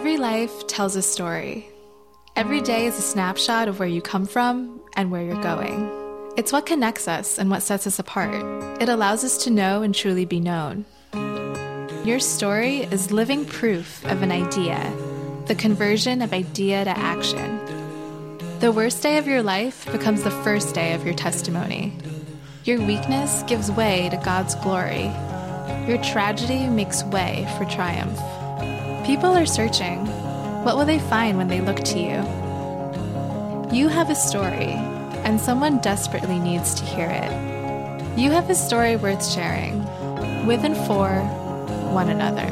Every life tells a story. Every day is a snapshot of where you come from and where you're going. It's what connects us and what sets us apart. It allows us to know and truly be known. Your story is living proof of an idea, the conversion of idea to action. The worst day of your life becomes the first day of your testimony. Your weakness gives way to God's glory. Your tragedy makes way for triumph. People are searching. What will they find when they look to you? You have a story, and someone desperately needs to hear it. You have a story worth sharing, with and for one another.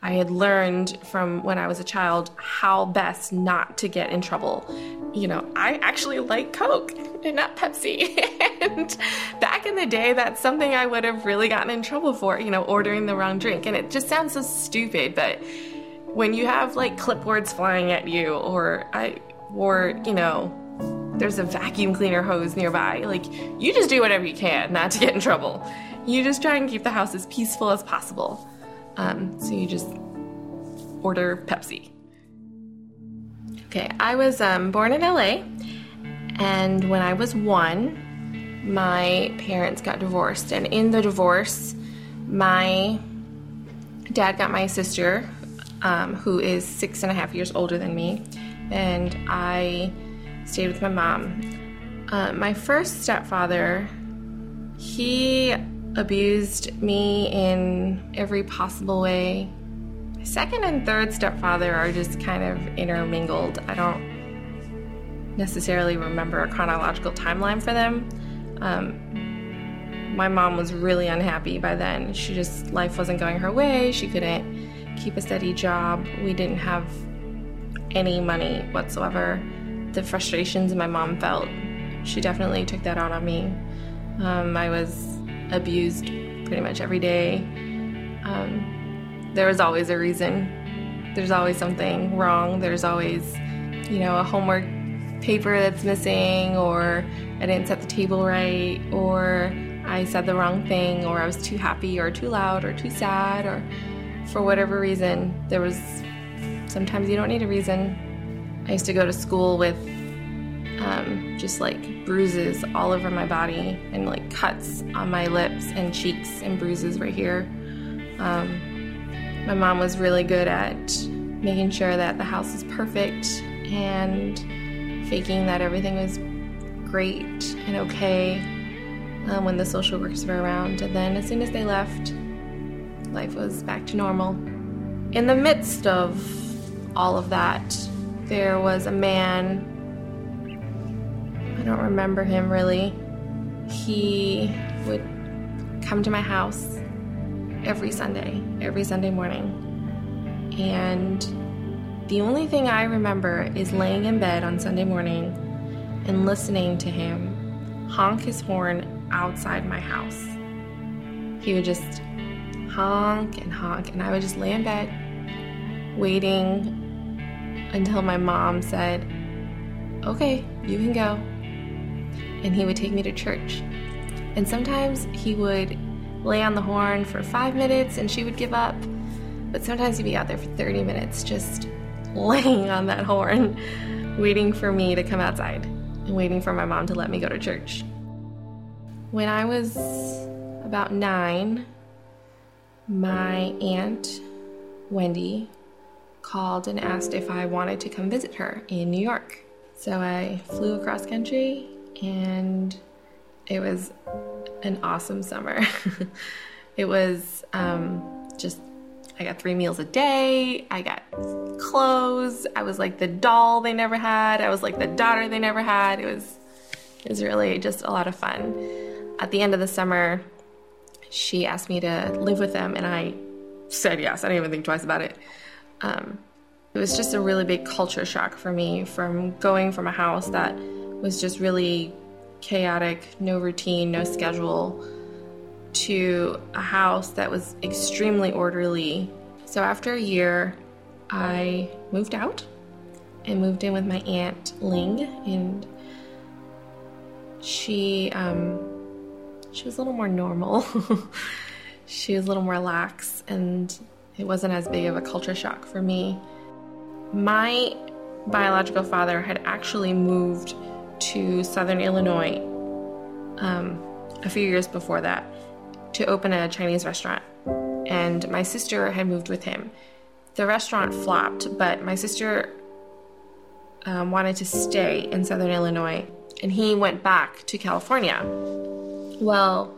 I had learned from when I was a child how best not to get in trouble. You know, I actually like Coke and not Pepsi. and back in the day, that's something I would have really gotten in trouble for, you know, ordering the wrong drink. And it just sounds so stupid, but when you have like clipboards flying at you or I or, you know, there's a vacuum cleaner hose nearby, like you just do whatever you can not to get in trouble. You just try and keep the house as peaceful as possible. Um, so you just order Pepsi. Okay, I was um, born in LA, and when I was one, my parents got divorced. And in the divorce, my dad got my sister, um, who is six and a half years older than me, and I stayed with my mom. Uh, my first stepfather, he abused me in every possible way. Second and third stepfather are just kind of intermingled. I don't necessarily remember a chronological timeline for them. Um, my mom was really unhappy by then. She just, life wasn't going her way. She couldn't keep a steady job. We didn't have any money whatsoever. The frustrations my mom felt, she definitely took that out on me. Um, I was abused pretty much every day. Um, there was always a reason. There's always something wrong. There's always, you know, a homework paper that's missing, or I didn't set the table right, or I said the wrong thing, or I was too happy, or too loud, or too sad, or for whatever reason. There was sometimes you don't need a reason. I used to go to school with um, just like bruises all over my body and like cuts on my lips and cheeks and bruises right here. Um, my mom was really good at making sure that the house was perfect and faking that everything was great and okay um, when the social workers were around. And then as soon as they left, life was back to normal. In the midst of all of that, there was a man I don't remember him really. He would come to my house every Sunday, every Sunday morning. And the only thing I remember is laying in bed on Sunday morning and listening to him honk his horn outside my house. He would just honk and honk, and I would just lay in bed waiting until my mom said, Okay, you can go and he would take me to church. And sometimes he would lay on the horn for five minutes and she would give up. But sometimes he'd be out there for 30 minutes just laying on that horn, waiting for me to come outside and waiting for my mom to let me go to church. When I was about nine, my aunt, Wendy, called and asked if I wanted to come visit her in New York. So I flew across country and it was an awesome summer. it was um, just, I got three meals a day, I got clothes, I was like the doll they never had, I was like the daughter they never had. It was, it was really just a lot of fun. At the end of the summer, she asked me to live with them, and I said yes. I didn't even think twice about it. Um, it was just a really big culture shock for me from going from a house that was just really chaotic, no routine, no schedule, to a house that was extremely orderly. So after a year, I moved out and moved in with my aunt Ling, and she um, she was a little more normal. she was a little more lax, and it wasn't as big of a culture shock for me. My biological father had actually moved to southern Illinois um, a few years before that to open a Chinese restaurant, and my sister had moved with him. The restaurant flopped, but my sister um, wanted to stay in southern Illinois, and he went back to California. Well,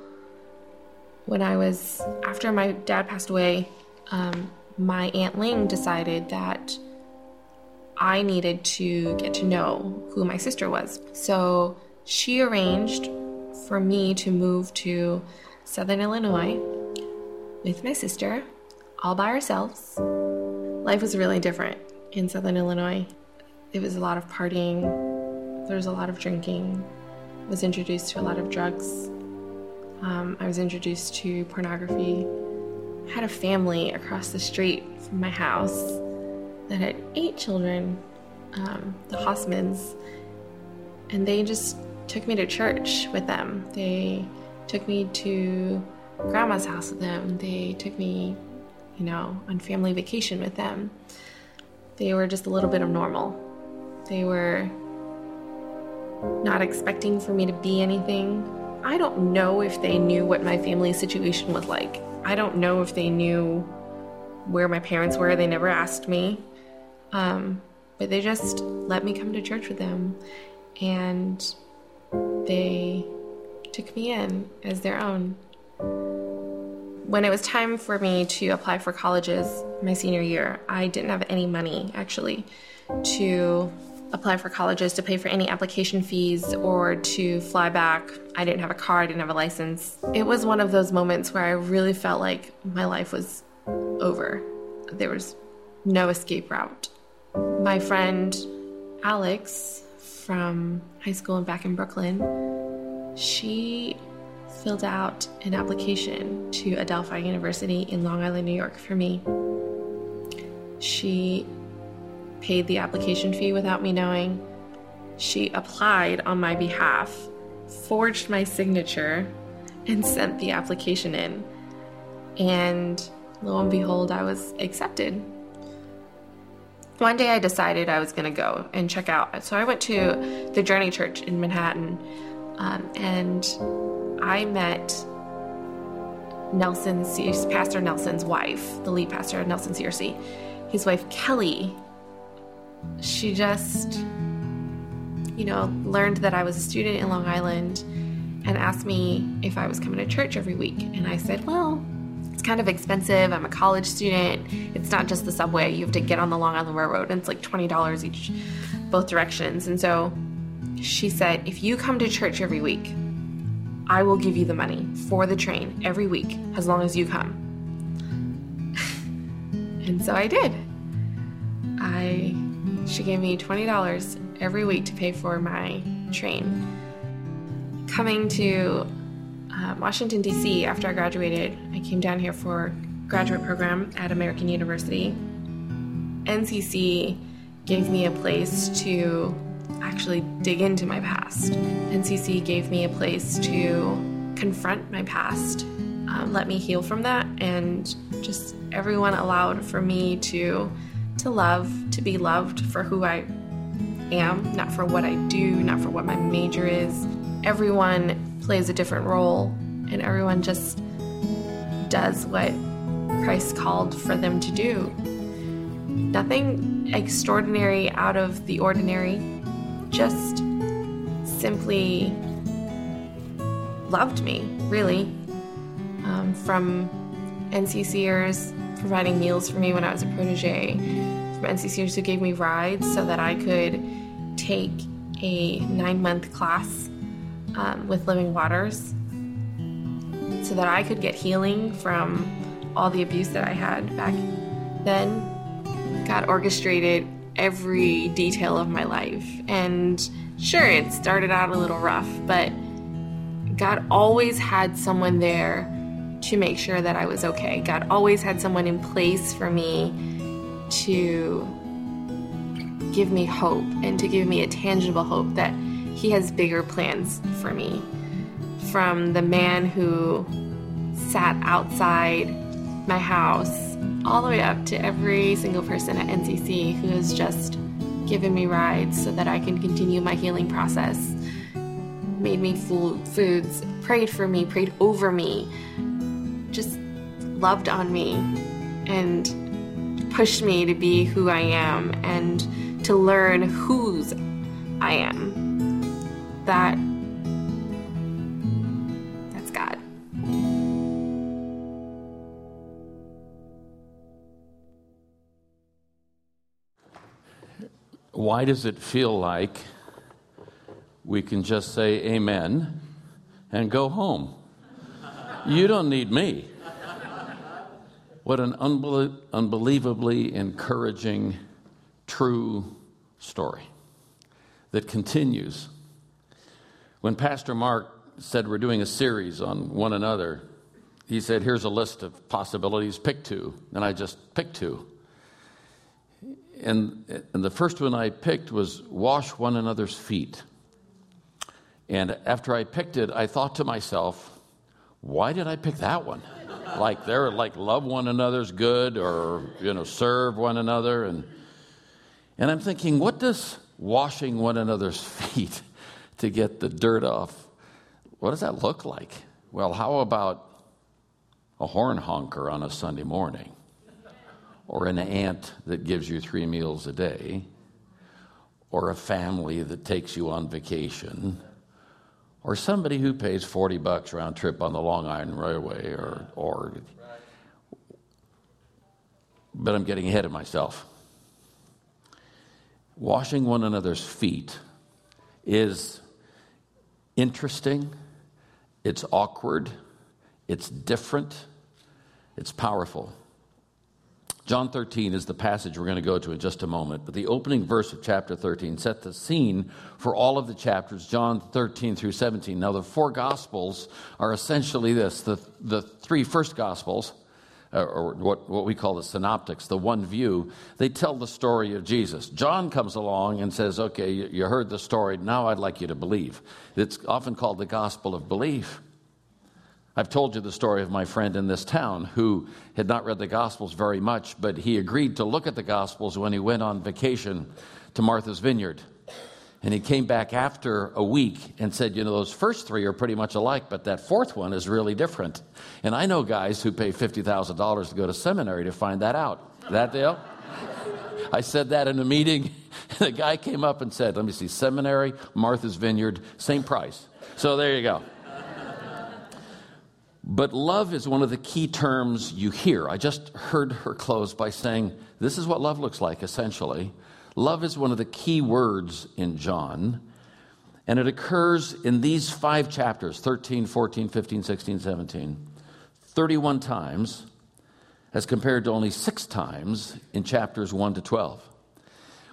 when I was, after my dad passed away, um, my Aunt Ling decided that I needed to get to know who my sister was. So she arranged for me to move to Southern Illinois with my sister, all by ourselves. Life was really different in Southern Illinois. It was a lot of partying, there was a lot of drinking, was introduced to a lot of drugs. Um, I was introduced to pornography. I had a family across the street from my house that had eight children, um, the Hossmans, and they just took me to church with them. They took me to grandma's house with them. They took me, you know, on family vacation with them. They were just a little bit of normal. They were not expecting for me to be anything. I don't know if they knew what my family situation was like. I don't know if they knew where my parents were. They never asked me. Um, but they just let me come to church with them. And they took me in as their own. When it was time for me to apply for colleges my senior year, I didn't have any money actually to apply for colleges to pay for any application fees or to fly back. I didn't have a car, I didn't have a license. It was one of those moments where I really felt like my life was over. There was no escape route. My friend Alex from high school and back in Brooklyn, she filled out an application to Adelphi University in Long Island, New York for me. She paid the application fee without me knowing. She applied on my behalf, forged my signature, and sent the application in. And lo and behold, I was accepted. One day I decided I was going to go and check out. So I went to the Journey Church in Manhattan um, and I met Nelson, Pastor Nelson's wife, the lead pastor, of Nelson Searcy. His wife, Kelly, she just, you know, learned that I was a student in Long Island and asked me if I was coming to church every week. And I said, well, it's kind of expensive. I'm a college student. It's not just the subway. You have to get on the Long Island Railroad, and it's like $20 each, both directions. And so she said, if you come to church every week, I will give you the money for the train every week as long as you come. and so I did. I she gave me $20 every week to pay for my train. Coming to uh, Washington, D.C., after I graduated, I came down here for graduate program at American University. NCC gave me a place to actually dig into my past. NCC gave me a place to confront my past, um, let me heal from that, and just everyone allowed for me to to love, to be loved for who I am, not for what I do, not for what my major is. Everyone plays a different role, and everyone just does what Christ called for them to do. Nothing extraordinary out of the ordinary, just simply loved me, really. Um, from NCCers providing meals for me when I was a protege, from NCCers who gave me rides so that I could take a nine month class um, with Living Waters so that I could get healing from all the abuse that I had back then. God orchestrated every detail of my life. And sure, it started out a little rough, but God always had someone there to make sure that I was okay. God always had someone in place for me to give me hope and to give me a tangible hope that He has bigger plans for me. from the man who sat outside my house all the way up to every single person at NCC who has just given me rides so that I can continue my healing process, made me foods, prayed for me, prayed over me, just loved on me, and pushed me to be who I am and to learn whose I am. That why does it feel like we can just say amen and go home? You don't need me. What an unbelie- unbelievably encouraging, true story that continues. When Pastor Mark said we're doing a series on one another, he said, Here's a list of possibilities, pick two. And I just picked two and, and the first one I picked was wash one another's feet. And after I picked it, I thought to myself, why did I pick that one? like they're like love one another's good or you know serve one another and and I'm thinking, what does washing one another's feet to get the dirt off? What does that look like? Well, how about a horn honker on a Sunday morning? Or an aunt that gives you three meals a day, or a family that takes you on vacation, or somebody who pays 40 bucks round trip on the Long Island Railway, or, or but I'm getting ahead of myself. Washing one another's feet is interesting, it's awkward, it's different, it's powerful. John 13 is the passage we're going to go to in just a moment, but the opening verse of chapter 13 set the scene for all of the chapters, John 13 through 17. Now, the four gospels are essentially this the, the three first gospels, uh, or what, what we call the synoptics, the one view, they tell the story of Jesus. John comes along and says, Okay, you, you heard the story, now I'd like you to believe. It's often called the gospel of belief. I've told you the story of my friend in this town who had not read the Gospels very much, but he agreed to look at the Gospels when he went on vacation to Martha's Vineyard. And he came back after a week and said, You know, those first three are pretty much alike, but that fourth one is really different. And I know guys who pay $50,000 to go to seminary to find that out. That deal? Oh. I said that in a meeting. And the guy came up and said, Let me see, seminary, Martha's Vineyard, same price. So there you go. But love is one of the key terms you hear. I just heard her close by saying, This is what love looks like, essentially. Love is one of the key words in John, and it occurs in these five chapters 13, 14, 15, 16, 17, 31 times, as compared to only six times in chapters 1 to 12.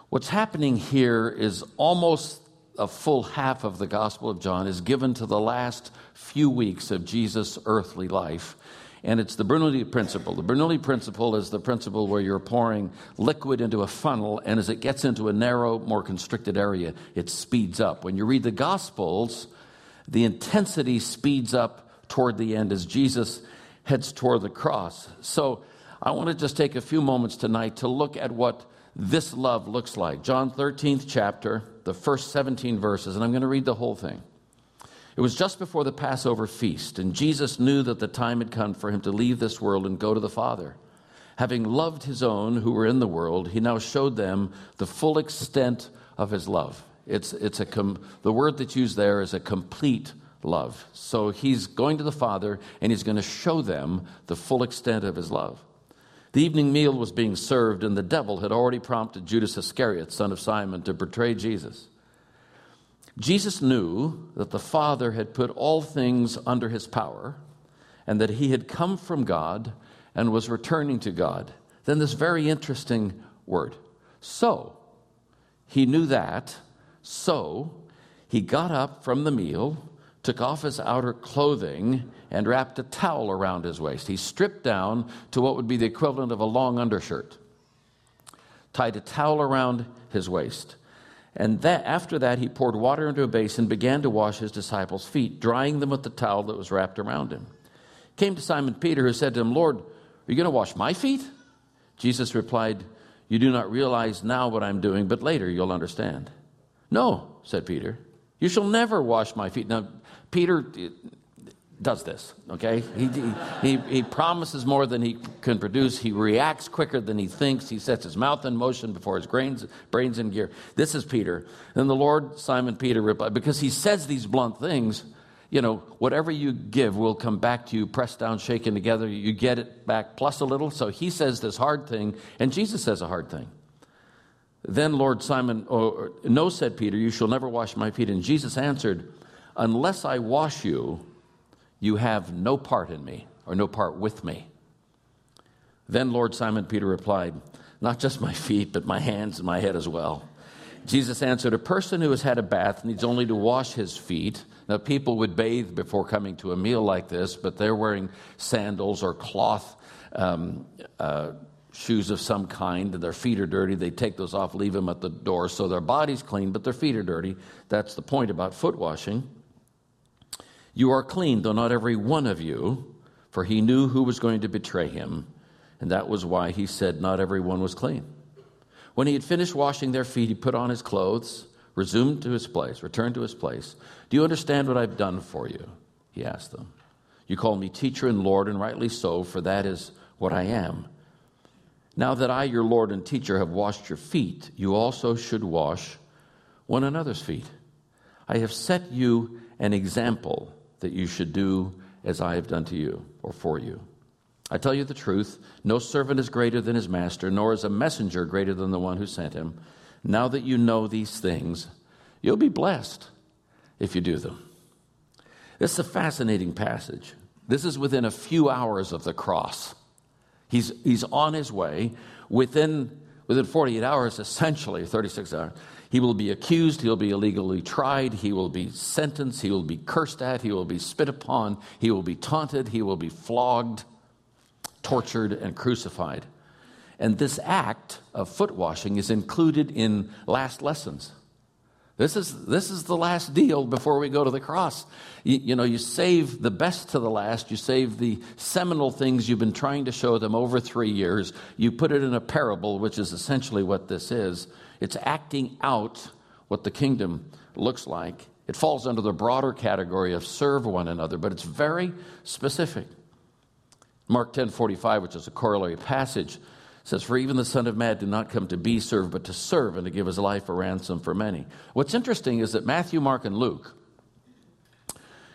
What's happening here is almost a full half of the Gospel of John is given to the last few weeks of Jesus' earthly life. And it's the Bernoulli principle. The Bernoulli principle is the principle where you're pouring liquid into a funnel, and as it gets into a narrow, more constricted area, it speeds up. When you read the Gospels, the intensity speeds up toward the end as Jesus heads toward the cross. So I want to just take a few moments tonight to look at what this love looks like. John 13th chapter, the first 17 verses, and I'm going to read the whole thing. It was just before the Passover feast, and Jesus knew that the time had come for him to leave this world and go to the Father. Having loved his own who were in the world, he now showed them the full extent of his love. It's, it's a com- the word that's used there is a complete love. So he's going to the Father and he's going to show them the full extent of his love. The evening meal was being served, and the devil had already prompted Judas Iscariot, son of Simon, to betray Jesus. Jesus knew that the Father had put all things under his power, and that he had come from God and was returning to God. Then, this very interesting word. So, he knew that. So, he got up from the meal, took off his outer clothing, and wrapped a towel around his waist. He stripped down to what would be the equivalent of a long undershirt, tied a towel around his waist. And that, after that, he poured water into a basin, began to wash his disciples' feet, drying them with the towel that was wrapped around him. Came to Simon Peter, who said to him, Lord, are you going to wash my feet? Jesus replied, You do not realize now what I'm doing, but later you'll understand. No, said Peter, you shall never wash my feet. Now, Peter does this, okay? He, he, he promises more than he can produce. He reacts quicker than he thinks. He sets his mouth in motion before his brains, brains in gear. This is Peter. Then the Lord, Simon Peter, replied, because he says these blunt things, you know, whatever you give will come back to you, pressed down, shaken together. You get it back plus a little. So he says this hard thing, and Jesus says a hard thing. Then Lord Simon, oh, no, said Peter, you shall never wash my feet. And Jesus answered, unless I wash you, you have no part in me, or no part with me. Then Lord Simon Peter replied, Not just my feet, but my hands and my head as well. Jesus answered, A person who has had a bath needs only to wash his feet. Now, people would bathe before coming to a meal like this, but they're wearing sandals or cloth um, uh, shoes of some kind, and their feet are dirty. They take those off, leave them at the door, so their body's clean, but their feet are dirty. That's the point about foot washing. You are clean, though not every one of you, for he knew who was going to betray him, and that was why he said not every one was clean. When he had finished washing their feet, he put on his clothes, resumed to his place, returned to his place. Do you understand what I've done for you? He asked them. You call me teacher and Lord, and rightly so, for that is what I am. Now that I, your Lord and teacher, have washed your feet, you also should wash one another's feet. I have set you an example that you should do as I have done to you or for you. I tell you the truth no servant is greater than his master, nor is a messenger greater than the one who sent him. Now that you know these things, you'll be blessed if you do them. This is a fascinating passage. This is within a few hours of the cross. He's, he's on his way. Within, within 48 hours, essentially, 36 hours, he will be accused, he'll be illegally tried, he will be sentenced, he will be cursed at, he will be spit upon, he will be taunted, he will be flogged, tortured, and crucified. And this act of foot washing is included in last lessons. This is, this is the last deal before we go to the cross. You, you, know, you save the best to the last. You save the seminal things you've been trying to show them over three years. You put it in a parable, which is essentially what this is. It's acting out what the kingdom looks like. It falls under the broader category of serve one another, but it's very specific. Mark 10:45, which is a corollary passage, says, For even the Son of Man did not come to be served, but to serve and to give his life a ransom for many. What's interesting is that Matthew, Mark, and Luke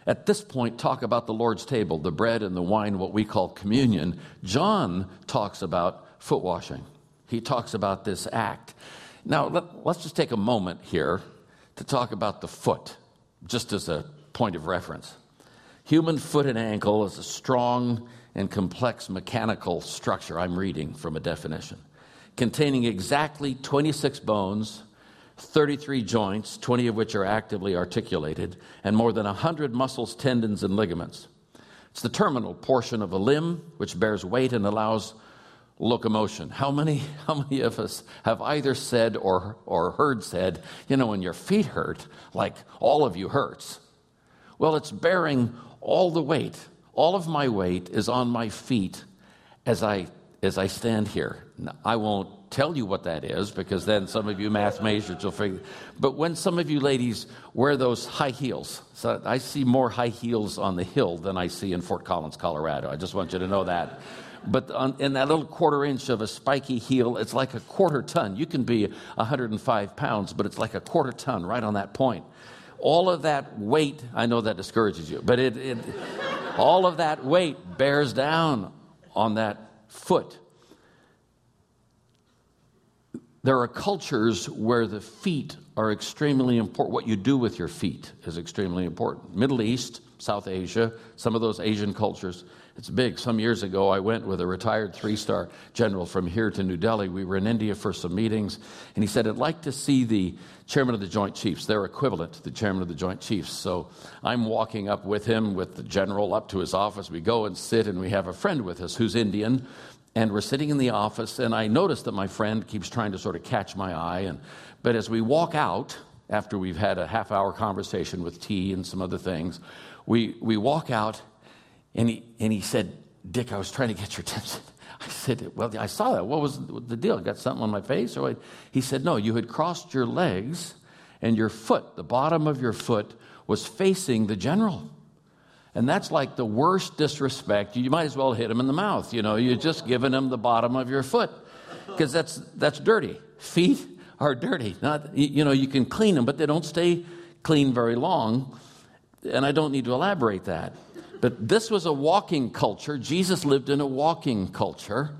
at this point talk about the Lord's table, the bread and the wine, what we call communion. John talks about foot washing. He talks about this act. Now, let, us just take a moment here to talk about the foot, just as a point of reference. Human foot and ankle is a strong and complex mechanical structure, I'm reading from a definition, containing exactly 26 bones, 33 joints, 20 of which are actively articulated, and more than 100 muscles, tendons, and ligaments. It's the terminal portion of a limb which bears weight and allows locomotion. How many, how many of us have either said or, or heard said, you know, when your feet hurt, like all of you hurts? Well, it's bearing all the weight. All of my weight is on my feet as I, as I stand here. Now, I won't tell you what that is because then some of you math majors will figure. But when some of you ladies wear those high heels, so I see more high heels on the hill than I see in Fort Collins, Colorado. I just want you to know that but on, in that little quarter inch of a spiky heel, it's like a quarter ton. You can be 105 pounds, but it's like a quarter ton right on that point. All of that weight, I know that discourages you, but it, it all of that weight bears down on that foot. There are cultures where the feet are extremely important. What you do with your feet is extremely important. Middle East, South Asia, some of those Asian cultures, it's big. Some years ago, I went with a retired three star general from here to New Delhi. We were in India for some meetings, and he said, I'd like to see the chairman of the Joint Chiefs, their equivalent to the chairman of the Joint Chiefs. So I'm walking up with him, with the general, up to his office. We go and sit, and we have a friend with us who's Indian. and we're sitting in the office, and I notice that my friend keeps trying to sort of catch my eye. And, but as we walk out, after we've had a half hour conversation with tea and some other things, we, we walk out, and he, and he said, Dick, I was trying to get your attention. I said, Well, I saw that. What was the deal? Got something on my face? Or what? He said, No, you had crossed your legs, and your foot, the bottom of your foot, was facing the general. And that's like the worst disrespect. You might as well hit him in the mouth. You know, you're just giving him the bottom of your foot because that's, that's dirty. Feet are dirty. Not, you know, you can clean them, but they don't stay clean very long. And I don't need to elaborate that. But this was a walking culture. Jesus lived in a walking culture.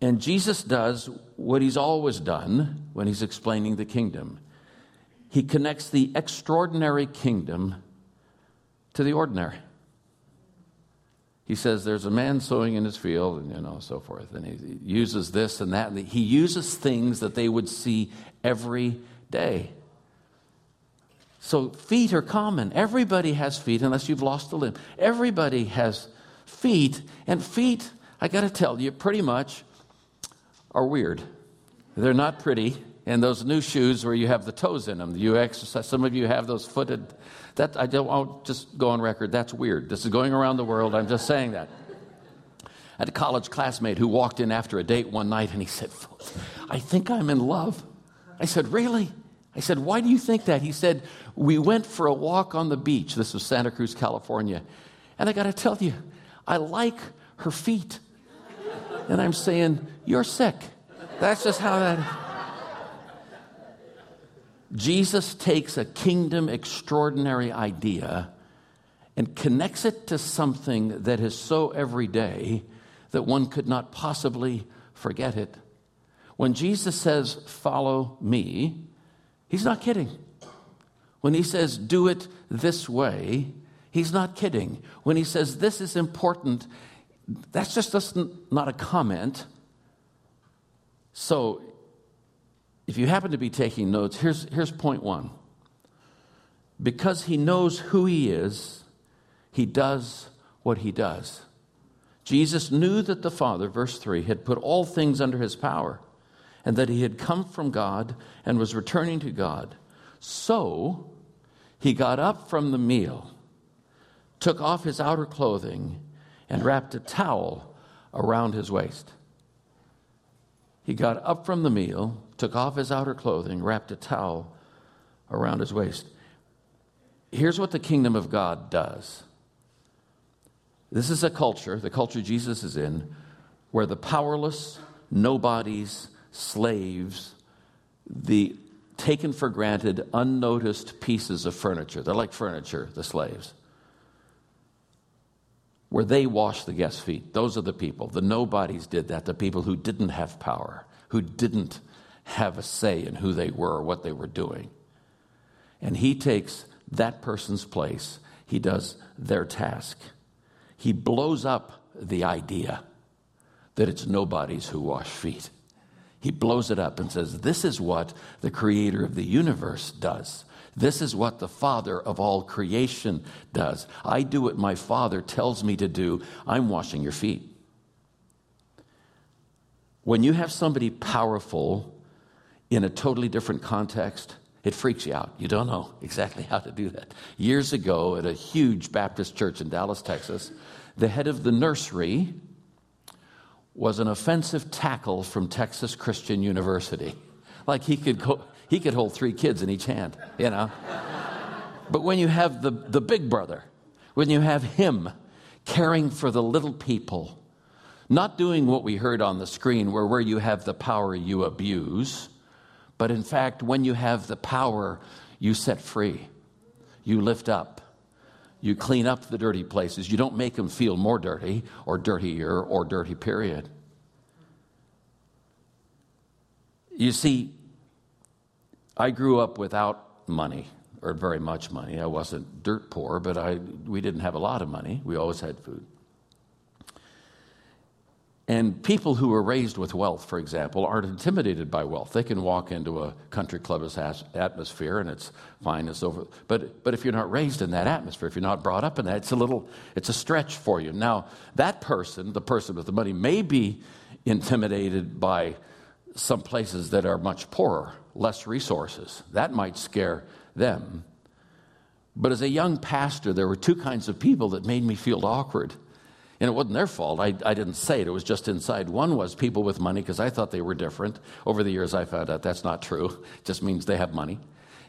And Jesus does what he's always done when he's explaining the kingdom he connects the extraordinary kingdom to the ordinary. He says there's a man sowing in his field, and you know, so forth. And he uses this and that. He uses things that they would see every day. So feet are common. Everybody has feet unless you've lost a limb. Everybody has feet, and feet, I got to tell you, pretty much are weird. They're not pretty and those new shoes where you have the toes in them. You exercise. Some of you have those footed. That I don't. I'll just go on record. That's weird. This is going around the world. I'm just saying that. I had a college classmate who walked in after a date one night and he said, "I think I'm in love." I said, "Really?" I said, "Why do you think that?" He said, "We went for a walk on the beach. This was Santa Cruz, California, and I got to tell you, I like her feet." And I'm saying, "You're sick." That's just how that. Jesus takes a kingdom extraordinary idea and connects it to something that is so everyday that one could not possibly forget it. When Jesus says, Follow me, he's not kidding. When he says, Do it this way, he's not kidding. When he says, This is important, that's just not a comment. So if you happen to be taking notes, here's, here's point one. Because he knows who he is, he does what he does. Jesus knew that the Father, verse 3, had put all things under his power, and that he had come from God and was returning to God. So he got up from the meal, took off his outer clothing, and wrapped a towel around his waist. He got up from the meal, took off his outer clothing, wrapped a towel around his waist. Here's what the kingdom of God does this is a culture, the culture Jesus is in, where the powerless, nobodies, slaves, the taken for granted, unnoticed pieces of furniture, they're like furniture, the slaves, where they wash the guests' feet. Those are the people. The nobodies did that, the people who didn't have power, who didn't have a say in who they were or what they were doing. And he takes that person's place, he does their task. He blows up the idea that it's nobodies who wash feet. He blows it up and says, This is what the creator of the universe does. This is what the Father of all creation does. I do what my Father tells me to do. I'm washing your feet. When you have somebody powerful in a totally different context, it freaks you out. You don't know exactly how to do that. Years ago, at a huge Baptist church in Dallas, Texas, the head of the nursery was an offensive tackle from Texas Christian University. Like he could, go, he could hold three kids in each hand, you know? but when you have the, the big brother, when you have him caring for the little people, not doing what we heard on the screen, where where you have the power you abuse, but in fact, when you have the power, you set free, you lift up, you clean up the dirty places. You don't make them feel more dirty or dirtier or dirty, period. You see, I grew up without money or very much money. I wasn't dirt poor, but I, we didn't have a lot of money. We always had food. And people who are raised with wealth, for example, aren't intimidated by wealth. They can walk into a country club atmosphere and it's fine, it's over. But, but if you're not raised in that atmosphere, if you're not brought up in that, it's a little, it's a stretch for you. Now, that person, the person with the money, may be intimidated by some places that are much poorer, less resources. That might scare them. But as a young pastor, there were two kinds of people that made me feel awkward. And it wasn't their fault. I, I didn't say it. It was just inside. One was people with money because I thought they were different. Over the years, I found out that's not true. It just means they have money.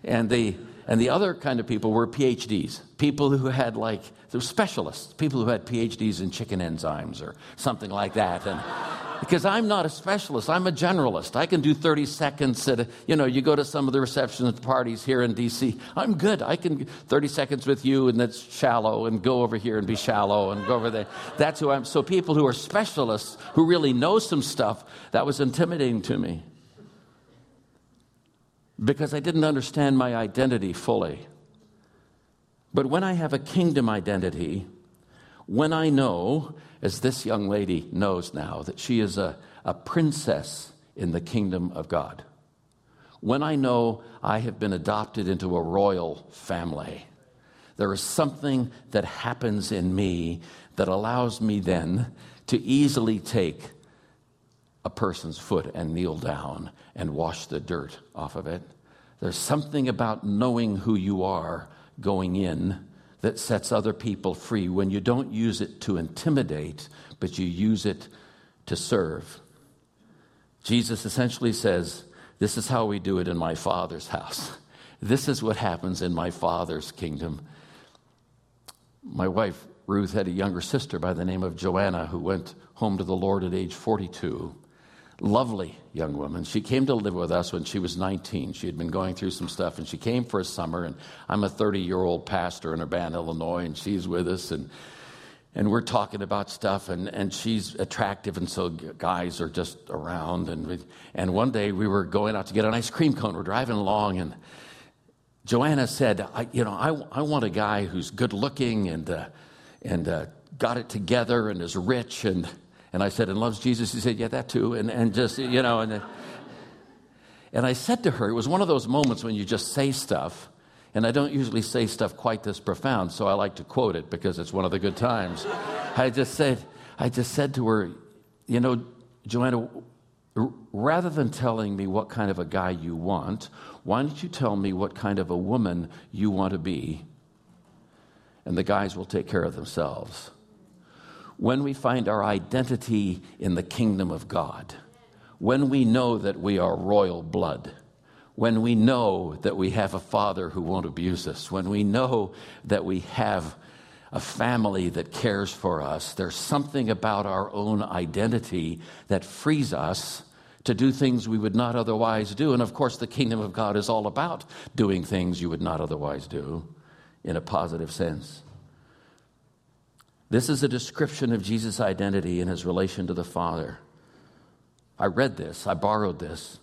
And the, and the other kind of people were PhDs, people who had like, they were specialists, people who had PhDs in chicken enzymes or something like that. And because I'm not a specialist, I'm a generalist. I can do 30 seconds at, a, you know, you go to some of the reception parties here in DC. I'm good. I can 30 seconds with you and that's shallow and go over here and be shallow and go over there. That's who I'm. So people who are specialists, who really know some stuff, that was intimidating to me because I didn't understand my identity fully. But when I have a kingdom identity, when I know, as this young lady knows now, that she is a, a princess in the kingdom of God, when I know I have been adopted into a royal family, there is something that happens in me that allows me then to easily take a person's foot and kneel down and wash the dirt off of it. There's something about knowing who you are going in that sets other people free when you don't use it to intimidate, but you use it to serve. Jesus essentially says, This is how we do it in my Father's house. This is what happens in my Father's kingdom. My wife, Ruth, had a younger sister by the name of Joanna who went home to the Lord at age 42 lovely young woman. She came to live with us when she was 19. She had been going through some stuff, and she came for a summer. And I'm a 30 year old pastor in Urbana, Illinois, and she's with us. And and we're talking about stuff, and, and she's attractive, and so guys are just around. And, we, and one day we were going out to get an ice cream cone. We're driving along, and Joanna said, I, You know, I, I want a guy who's good looking and, uh, and uh, got it together and is rich. And and I said, and loves Jesus? He said, yeah, that too. And, and just, you know, and, and I said to her, it was one of those moments when you just say stuff, and I don't usually say stuff quite this profound, so I like to quote it because it's one of the good times. I just said, I just said to her, you know, Joanna, rather than telling me what kind of a guy you want, why don't you tell me what kind of a woman you want to be? And the guys will take care of themselves when we find our identity in the kingdom of God, when we know that we are royal blood, when we know that we have a father who won't abuse us, when we know that we have a family that cares for us, there's something about our own identity that frees us to do things we would not otherwise do. And of course, the kingdom of God is all about doing things you would not otherwise do in a positive sense. This is a description of Jesus' identity and his relation to the Father. I read this, I borrowed this.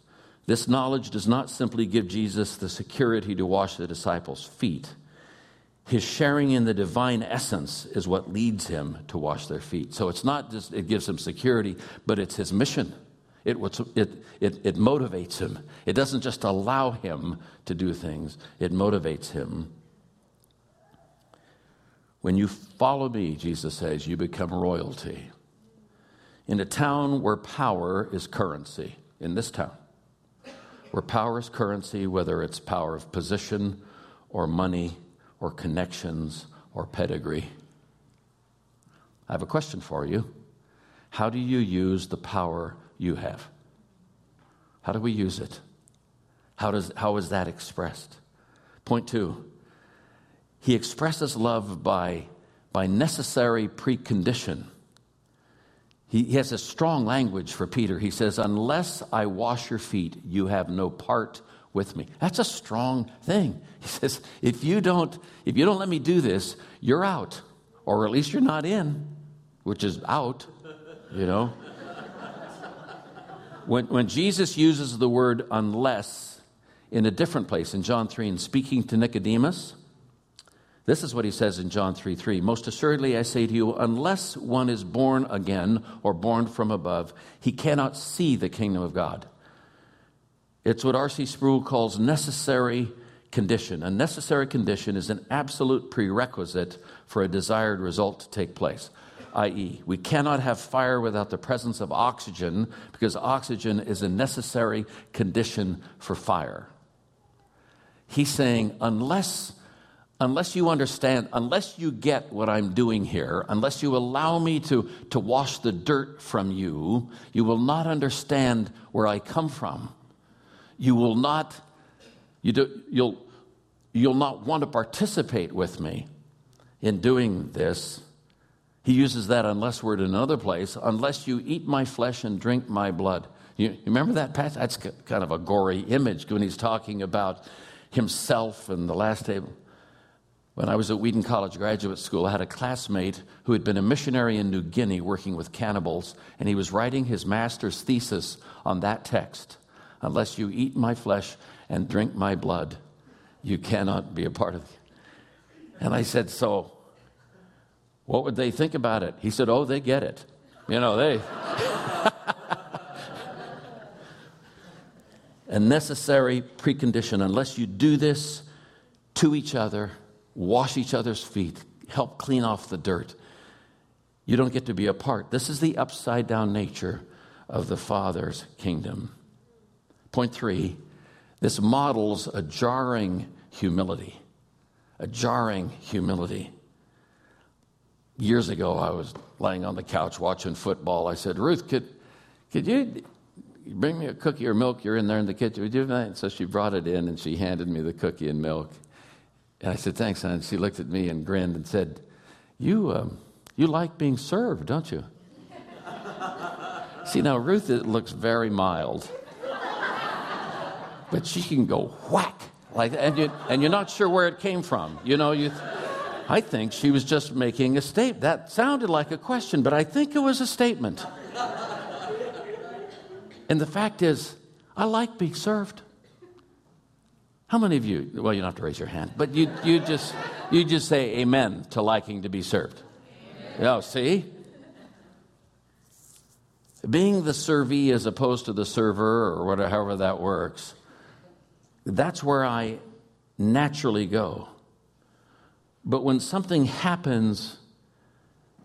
This knowledge does not simply give Jesus the security to wash the disciples' feet. His sharing in the divine essence is what leads him to wash their feet. So it's not just it gives him security, but it's his mission. It, it, it, it motivates him. It doesn't just allow him to do things, it motivates him when you follow me, Jesus says, you become royalty. In a town where power is currency, in this town, where power is currency, whether it's power of position or money or connections or pedigree, I have a question for you. How do you use the power you have? How do we use it? How, does, how is that expressed? Point two he expresses love by, by necessary precondition. He, he has a strong language for Peter. He says, Unless I wash your feet, you have no part with me. That's a strong thing. He says, if you don't, if you don't let me do this, you're out. Or at least you're not in, which is out, you know. when, when Jesus uses the word unless in a different place in John 3 and speaking to Nicodemus, This is what he says in John 3 3. Most assuredly, I say to you, unless one is born again or born from above, he cannot see the kingdom of God. It's what R.C. Sproul calls necessary condition. A necessary condition is an absolute prerequisite for a desired result to take place. I.e., we cannot have fire without the presence of oxygen because oxygen is a necessary condition for fire. He's saying, unless unless you understand, unless you get what I'm doing here, unless you allow me to, to wash the dirt from you, you will not understand where I come from. You will not, you do, you'll, you'll not want to participate with me in doing this. He uses that unless word in another place, unless you eat my flesh and drink my blood. You, remember that passage? That's kind of a gory image when he's talking about himself and the last table. When I was at Wheaton College Graduate School, I had a classmate who had been a missionary in New Guinea working with cannibals, and he was writing his master's thesis on that text. Unless you eat my flesh and drink my blood, you cannot be a part of it. And I said, So, what would they think about it? He said, Oh, they get it. You know, they. a necessary precondition. Unless you do this to each other, wash each other's feet, help clean off the dirt. You don't get to be a part. This is the upside down nature of the Father's kingdom. Point three this models a jarring humility. A jarring humility. Years ago, I was laying on the couch watching football. I said, Ruth, could, could you bring me a cookie or milk? You're in there in the kitchen. Would you so she brought it in and she handed me the cookie and milk. And I said, Thanks. And she looked at me and grinned and said, You, um, you like being served, don't you? See, now Ruth It looks very mild, but she can go whack. Like, and, you, and you're not sure where it came from. You know, you, I think she was just making a statement. That sounded like a question, but I think it was a statement. and the fact is, I like being served. How many of you, well, you don't have to raise your hand, but you, you, just, you just say amen to liking to be served. Yeah, oh, see? Being the servee as opposed to the server or whatever, however that works, that's where I naturally go. But when something happens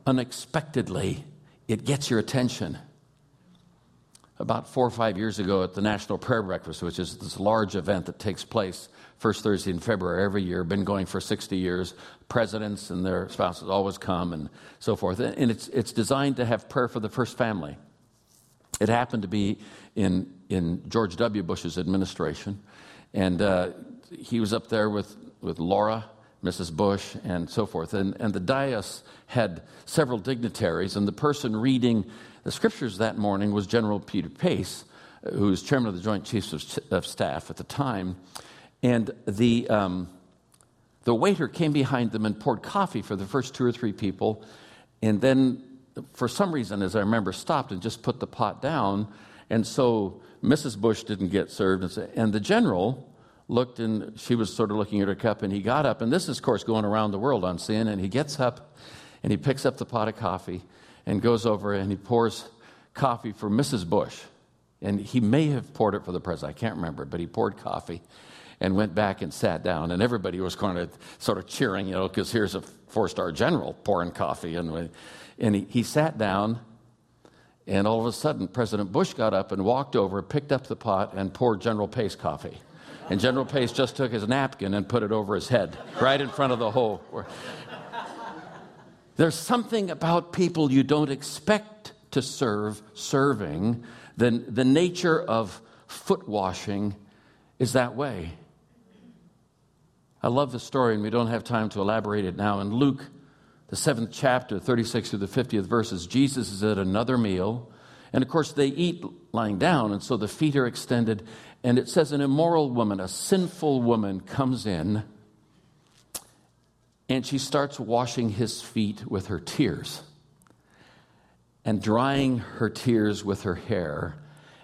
unexpectedly, it gets your attention about four or five years ago at the National Prayer Breakfast, which is this large event that takes place first Thursday in February every year, been going for 60 years. Presidents and their spouses always come and so forth. And it's, it's designed to have prayer for the first family. It happened to be in, in George W. Bush's administration. And uh, he was up there with, with Laura, Mrs. Bush, and so forth. And, and the dais had several dignitaries, and the person reading the scriptures that morning was General Peter Pace, who was chairman of the Joint Chiefs of, Staff at the time. And the, um, the waiter came behind them and poured coffee for the first two or three people. And then, for some reason, as I remember, stopped and just put the pot down. And so Mrs. Bush didn't get served. And, and the general looked and she was sort of looking at her cup and he got up. And this is, of course, going around the world on CNN. And he gets up and he picks up the pot of coffee and goes over and he pours coffee for Mrs. Bush. And he may have poured it for the president. I can't remember, but he poured coffee and went back and sat down. And everybody was kind of sort of cheering, you know, because here's a four star general pouring coffee. And, and he, he sat down, and all of a sudden, President Bush got up and walked over, picked up the pot, and poured General Pace coffee. And General Pace just took his napkin and put it over his head, right in front of the hole. There's something about people you don't expect to serve, serving. The, the nature of foot washing is that way. I love the story, and we don't have time to elaborate it now. In Luke, the seventh chapter, 36 through the 50th verses, Jesus is at another meal. And of course, they eat lying down, and so the feet are extended. And it says, An immoral woman, a sinful woman, comes in and she starts washing his feet with her tears and drying her tears with her hair.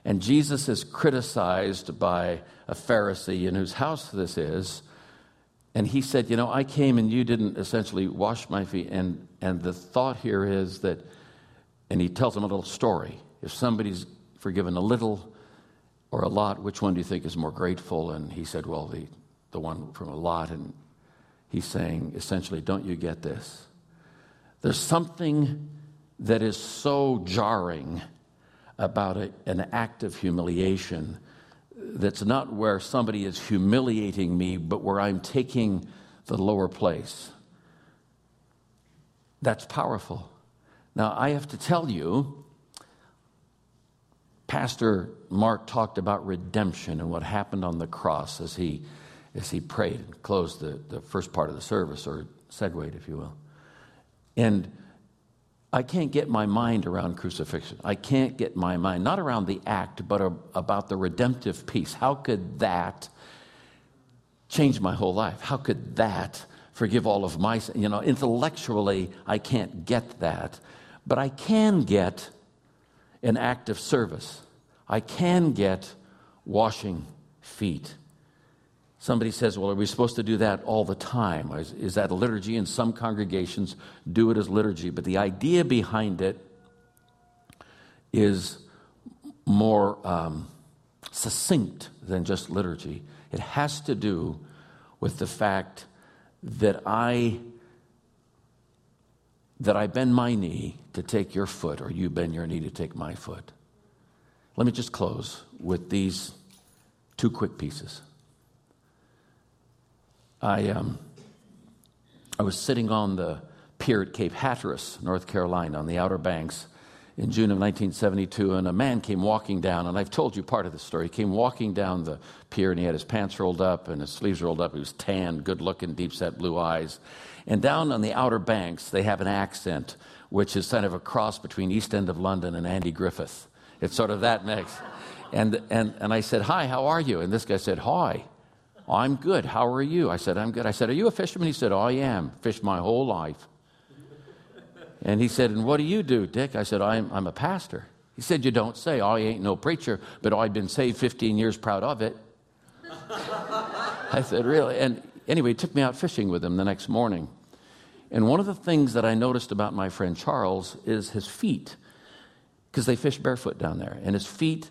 And Jesus is criticized by a Pharisee in whose house this is. and he said, You know, I came and you didn't essentially wash my feet. And, and the thought here is that, and he tells him a little story. If somebody's forgiven a little or a lot, which one do you think is more grateful? And he said, Well, the, the one from a lot. And he's saying, essentially, don't you get this? There's something that is so jarring about a, an act of humiliation that's not where somebody is humiliating me, but where I'm taking the lower place. That's powerful. Now, I have to tell you, Pastor Mark talked about redemption and what happened on the cross as he, as he prayed and closed the, the first part of the service, or segued, if you will. And I can't get my mind around crucifixion. I can't get my mind, not around the act, but about the redemptive piece. How could that change my whole life? How could that forgive all of my, you know, intellectually, I can't get that. But I can get an act of service. I can get washing feet. Somebody says, Well, are we supposed to do that all the time? Is, is that a liturgy? And some congregations, do it as liturgy. But the idea behind it is more um, succinct than just liturgy. It has to do with the fact that I that I bend my knee to take your foot, or you bend your knee to take my foot. Let me just close with these two quick pieces. I, um, I was sitting on the pier at Cape Hatteras, North Carolina, on the Outer Banks in June of 1972, and a man came walking down, and I've told you part of the story. He came walking down the pier, and he had his pants rolled up and his sleeves rolled up. He was tan, good looking, deep set blue eyes. And down on the Outer Banks, they have an accent, which is kind of a cross between East End of London and Andy Griffith. It's sort of that mix. And, and, and I said, Hi, how are you? And this guy said, Hi. I'm good. How are you? I said, I'm good. I said, Are you a fisherman? He said, I am. Fished my whole life. And he said, And what do you do, Dick? I said, I'm, I'm a pastor. He said, You don't say. I ain't no preacher, but I've been saved 15 years, proud of it. I said, Really? And anyway, he took me out fishing with him the next morning. And one of the things that I noticed about my friend Charles is his feet, because they fish barefoot down there. And his feet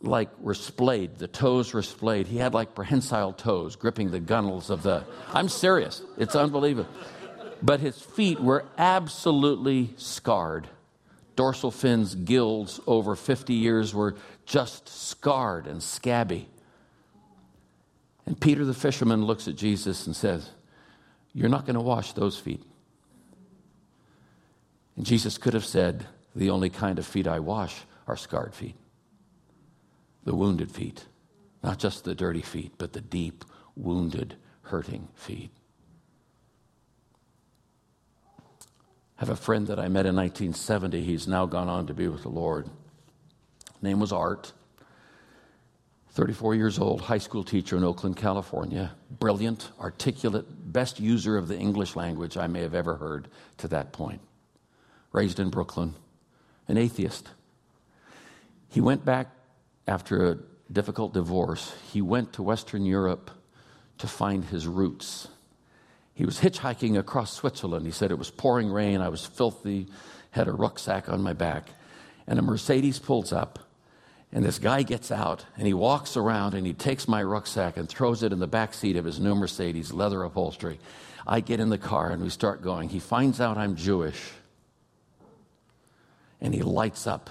like were splayed. The toes were splayed. He had like prehensile toes gripping the gunnels of the. I'm serious. It's unbelievable. But his feet were absolutely scarred. Dorsal fins, gills over 50 years were just scarred and scabby. And Peter the fisherman looks at Jesus and says, You're not going to wash those feet. And Jesus could have said, The only kind of feet I wash are scarred feet the wounded feet, not just the dirty feet, but the deep, wounded, hurting feet. I have a friend that I met in 1970. He's now gone on to be with the Lord. name was Art. 34 years old, high school teacher in Oakland, California. Brilliant, articulate, best user of the English language I may have ever heard to that point. Raised in Brooklyn, an atheist. He went back after a difficult divorce, he went to Western Europe to find his roots. He was hitchhiking across Switzerland. He said it was pouring rain, I was filthy, had a rucksack on my back. And a Mercedes pulls up, and this guy gets out, and he walks around and he takes my rucksack and throws it in the back seat of his new Mercedes, leather upholstery. I get in the car and we start going. He finds out I'm Jewish, and he lights up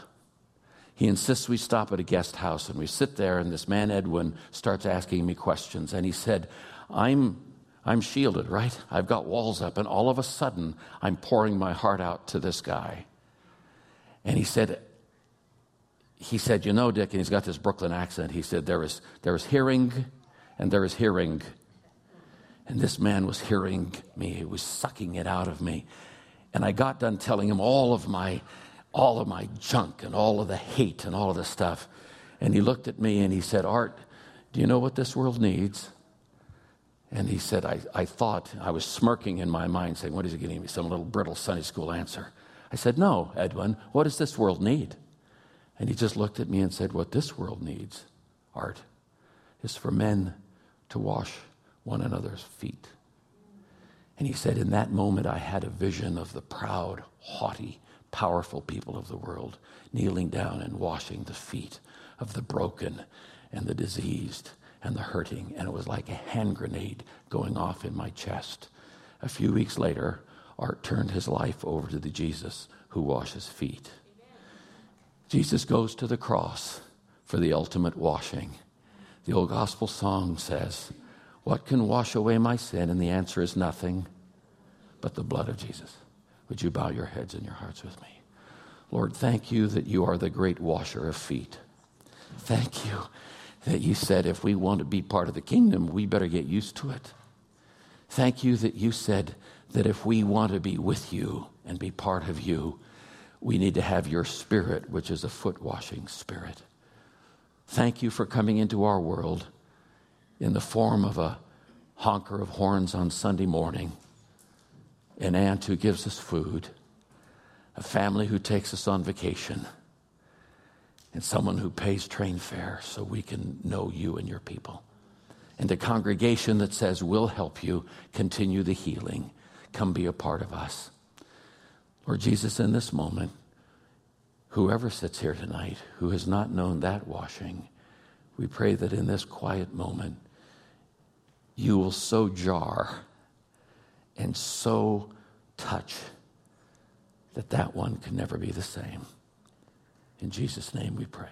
he insists we stop at a guest house and we sit there, and this man, Edwin, starts asking me questions. And he said, I'm, I'm shielded, right? I've got walls up, and all of a sudden, I'm pouring my heart out to this guy. And he said, he said, You know, Dick, and he's got this Brooklyn accent. He said, There is, there is hearing and there is hearing. And this man was hearing me, he was sucking it out of me. And I got done telling him all of my all of my junk and all of the hate and all of the stuff. And he looked at me and he said, Art, do you know what this world needs? And he said, I, I thought, I was smirking in my mind, saying, What is he getting me? Some little brittle Sunday school answer. I said, No, Edwin, what does this world need? And he just looked at me and said, What this world needs, Art, is for men to wash one another's feet. And he said, In that moment, I had a vision of the proud, haughty, powerful people of the world kneeling down and washing the feet of the broken and the diseased and the hurting. And it was like a hand grenade going off in my chest. A few weeks later, Art turned his life over to the Jesus who washes feet. Jesus goes to the cross for the ultimate washing. The old gospel song says, What can wash away my sin? And the answer is nothing but the blood of Jesus. Would you bow your heads and your hearts with me? Lord, thank you that you are the great washer of feet. Thank you that you said if we want to be part of the kingdom, we better get used to it. Thank you that you said that if we want to be with you and be part of you, we need to have your spirit, which is a foot washing spirit. Thank you for coming into our world in the form of a honker of horns on Sunday morning, an aunt who gives us food, a family who takes us on vacation, and someone who pays train fare so we can know you and your people. And a congregation that says, We'll help you continue the healing. Come be a part of us. Lord Jesus, in this moment, whoever sits here tonight who has not known that washing, we pray that in this quiet moment, you will so jar and so touch that that one can never be the same. In Jesus' name we pray.